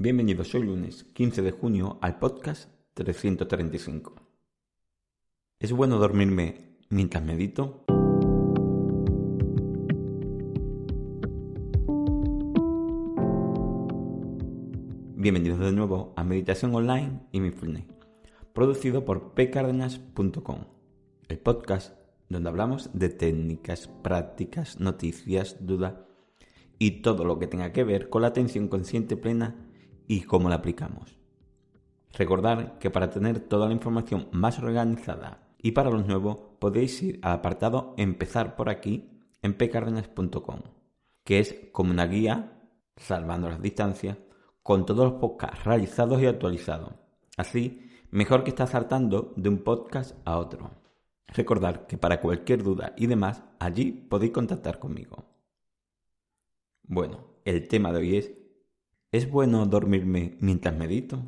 Bienvenidos hoy lunes 15 de junio al podcast 335. ¿Es bueno dormirme mientras medito? Bienvenidos de nuevo a Meditación Online y Mindfulness, producido por pcardenas.com, el podcast donde hablamos de técnicas, prácticas, noticias, dudas y todo lo que tenga que ver con la atención consciente plena y cómo la aplicamos. Recordar que para tener toda la información más organizada y para los nuevos podéis ir al apartado Empezar por aquí en pcardenas.com, que es como una guía, salvando las distancias, con todos los podcasts realizados y actualizados. Así, mejor que estar saltando de un podcast a otro. Recordad que para cualquier duda y demás, allí podéis contactar conmigo. Bueno, el tema de hoy es ¿Es bueno dormirme mientras medito?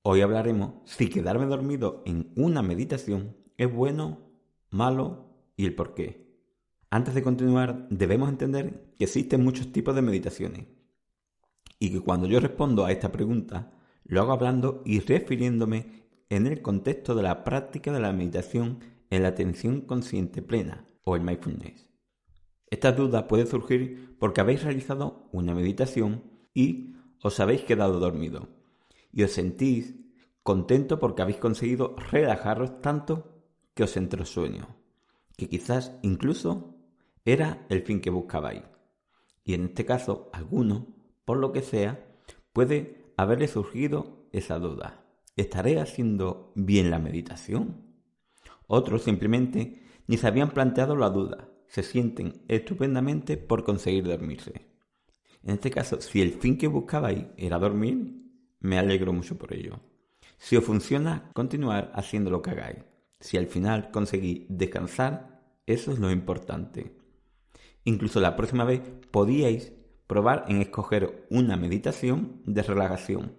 Hoy hablaremos si quedarme dormido en una meditación es bueno, malo y el por qué. Antes de continuar, debemos entender que existen muchos tipos de meditaciones y que cuando yo respondo a esta pregunta, lo hago hablando y refiriéndome en el contexto de la práctica de la meditación en la atención consciente plena o el mindfulness. Esta duda puede surgir porque habéis realizado una meditación y os habéis quedado dormido y os sentís contento porque habéis conseguido relajaros tanto que os entró sueño, que quizás incluso era el fin que buscabais. Y en este caso, alguno por lo que sea, puede haberle surgido esa duda. ¿Estaré haciendo bien la meditación? Otros simplemente ni se habían planteado la duda, se sienten estupendamente por conseguir dormirse. En este caso, si el fin que buscabais era dormir, me alegro mucho por ello. Si os funciona, continuar haciendo lo que hagáis. Si al final conseguís descansar, eso es lo importante. Incluso la próxima vez podíais probar en escoger una meditación de relajación,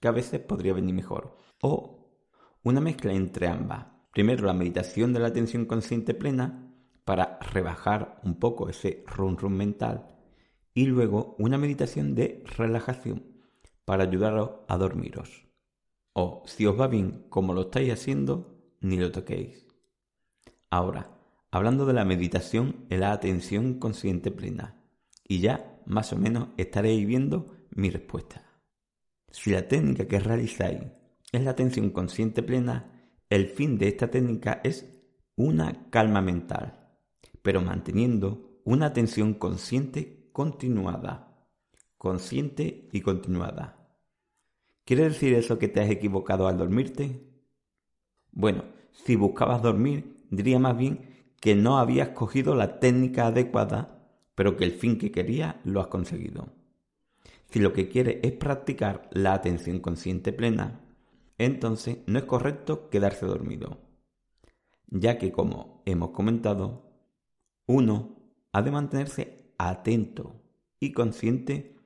que a veces podría venir mejor, o una mezcla entre ambas. Primero la meditación de la atención consciente plena para rebajar un poco ese run run mental y luego una meditación de relajación para ayudaros a dormiros. O si os va bien como lo estáis haciendo, ni lo toquéis. Ahora, hablando de la meditación en la atención consciente plena, y ya más o menos estaréis viendo mi respuesta. Si la técnica que realizáis es la atención consciente plena, el fin de esta técnica es una calma mental, pero manteniendo una atención consciente continuada. Consciente y continuada. ¿Quiere decir eso que te has equivocado al dormirte? Bueno, si buscabas dormir, diría más bien que no habías cogido la técnica adecuada pero que el fin que quería lo has conseguido. Si lo que quieres es practicar la atención consciente plena, entonces no es correcto quedarse dormido, ya que como hemos comentado, uno ha de mantenerse atento y consciente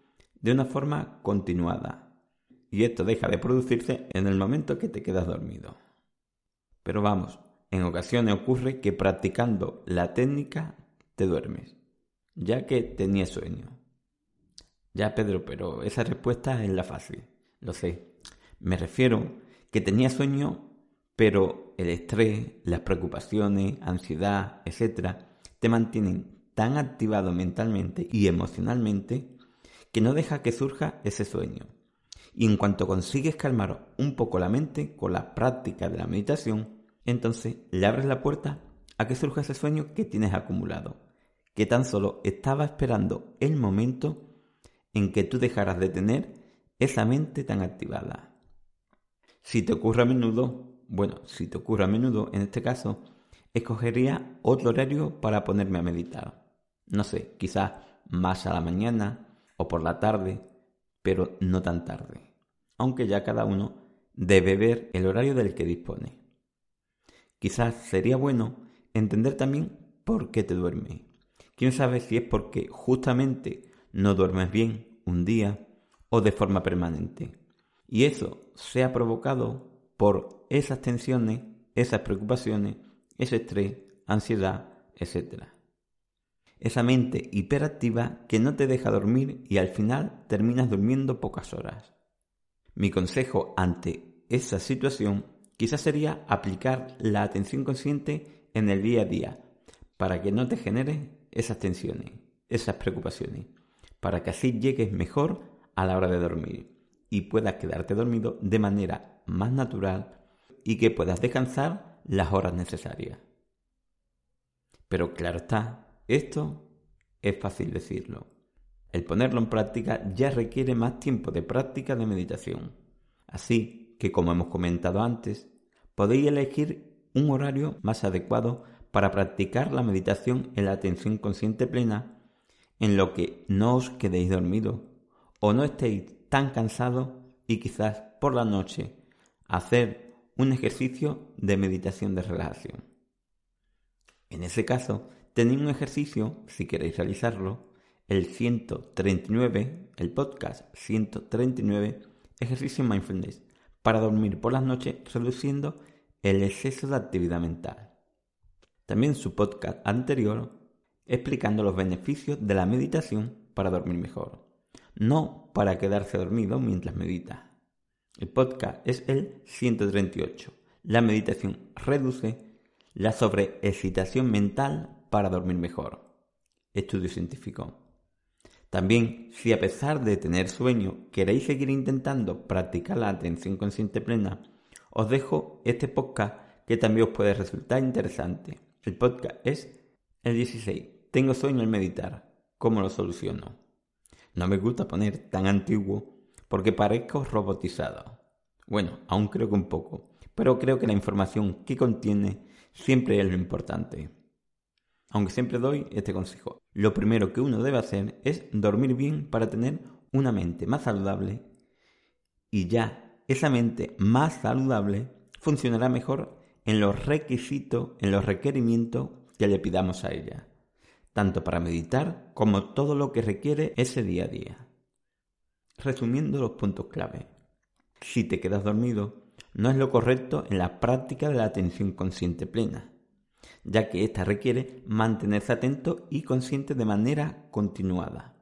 de una forma continuada, y esto deja de producirse en el momento que te quedas dormido. Pero vamos, en ocasiones ocurre que practicando la técnica te duermes ya que tenía sueño. Ya, Pedro, pero esa respuesta es la fácil, lo sé. Me refiero que tenía sueño, pero el estrés, las preocupaciones, ansiedad, etcétera, te mantienen tan activado mentalmente y emocionalmente que no deja que surja ese sueño. Y en cuanto consigues calmar un poco la mente con la práctica de la meditación, entonces le abres la puerta a que surja ese sueño que tienes acumulado que tan solo estaba esperando el momento en que tú dejaras de tener esa mente tan activada. Si te ocurre a menudo, bueno, si te ocurre a menudo, en este caso, escogería otro horario para ponerme a meditar. No sé, quizás más a la mañana o por la tarde, pero no tan tarde, aunque ya cada uno debe ver el horario del que dispone. Quizás sería bueno entender también por qué te duermes. Quién sabe si es porque justamente no duermes bien un día o de forma permanente. Y eso se ha provocado por esas tensiones, esas preocupaciones, ese estrés, ansiedad, etc. Esa mente hiperactiva que no te deja dormir y al final terminas durmiendo pocas horas. Mi consejo ante esa situación quizás sería aplicar la atención consciente en el día a día para que no te genere esas tensiones, esas preocupaciones, para que así llegues mejor a la hora de dormir y puedas quedarte dormido de manera más natural y que puedas descansar las horas necesarias. Pero claro está, esto es fácil decirlo. El ponerlo en práctica ya requiere más tiempo de práctica de meditación. Así que, como hemos comentado antes, podéis elegir un horario más adecuado para practicar la meditación en la atención consciente plena en lo que no os quedéis dormidos o no estéis tan cansados y quizás por la noche hacer un ejercicio de meditación de relajación. En ese caso, tenéis un ejercicio, si queréis realizarlo, el 139, el podcast 139, ejercicio mindfulness, para dormir por las noches reduciendo el exceso de actividad mental. También su podcast anterior explicando los beneficios de la meditación para dormir mejor, no para quedarse dormido mientras medita. El podcast es el 138. La meditación reduce la sobreexcitación mental para dormir mejor. Estudio científico. También, si a pesar de tener sueño queréis seguir intentando practicar la atención consciente plena, os dejo este podcast que también os puede resultar interesante. El podcast es el 16. Tengo sueño al meditar. ¿Cómo lo soluciono? No me gusta poner tan antiguo porque parezco robotizado. Bueno, aún creo que un poco, pero creo que la información que contiene siempre es lo importante. Aunque siempre doy este consejo. Lo primero que uno debe hacer es dormir bien para tener una mente más saludable y ya esa mente más saludable funcionará mejor en los requisitos, en los requerimientos que le pidamos a ella, tanto para meditar como todo lo que requiere ese día a día. Resumiendo los puntos clave. Si te quedas dormido, no es lo correcto en la práctica de la atención consciente plena, ya que ésta requiere mantenerse atento y consciente de manera continuada.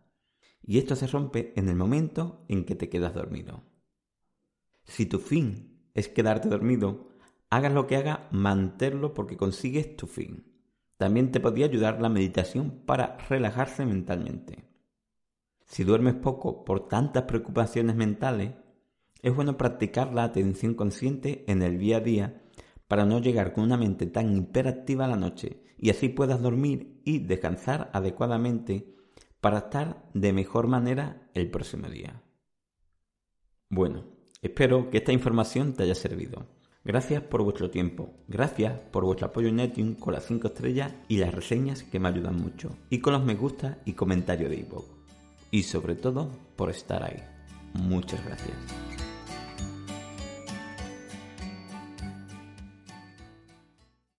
Y esto se rompe en el momento en que te quedas dormido. Si tu fin es quedarte dormido, hagas lo que hagas, manténlo porque consigues tu fin. También te podría ayudar la meditación para relajarse mentalmente. Si duermes poco por tantas preocupaciones mentales, es bueno practicar la atención consciente en el día a día para no llegar con una mente tan hiperactiva a la noche y así puedas dormir y descansar adecuadamente para estar de mejor manera el próximo día. Bueno, espero que esta información te haya servido. Gracias por vuestro tiempo, gracias por vuestro apoyo en Netune con las 5 estrellas y las reseñas que me ayudan mucho, y con los me gusta y comentarios de iVoox. Y sobre todo, por estar ahí. Muchas gracias.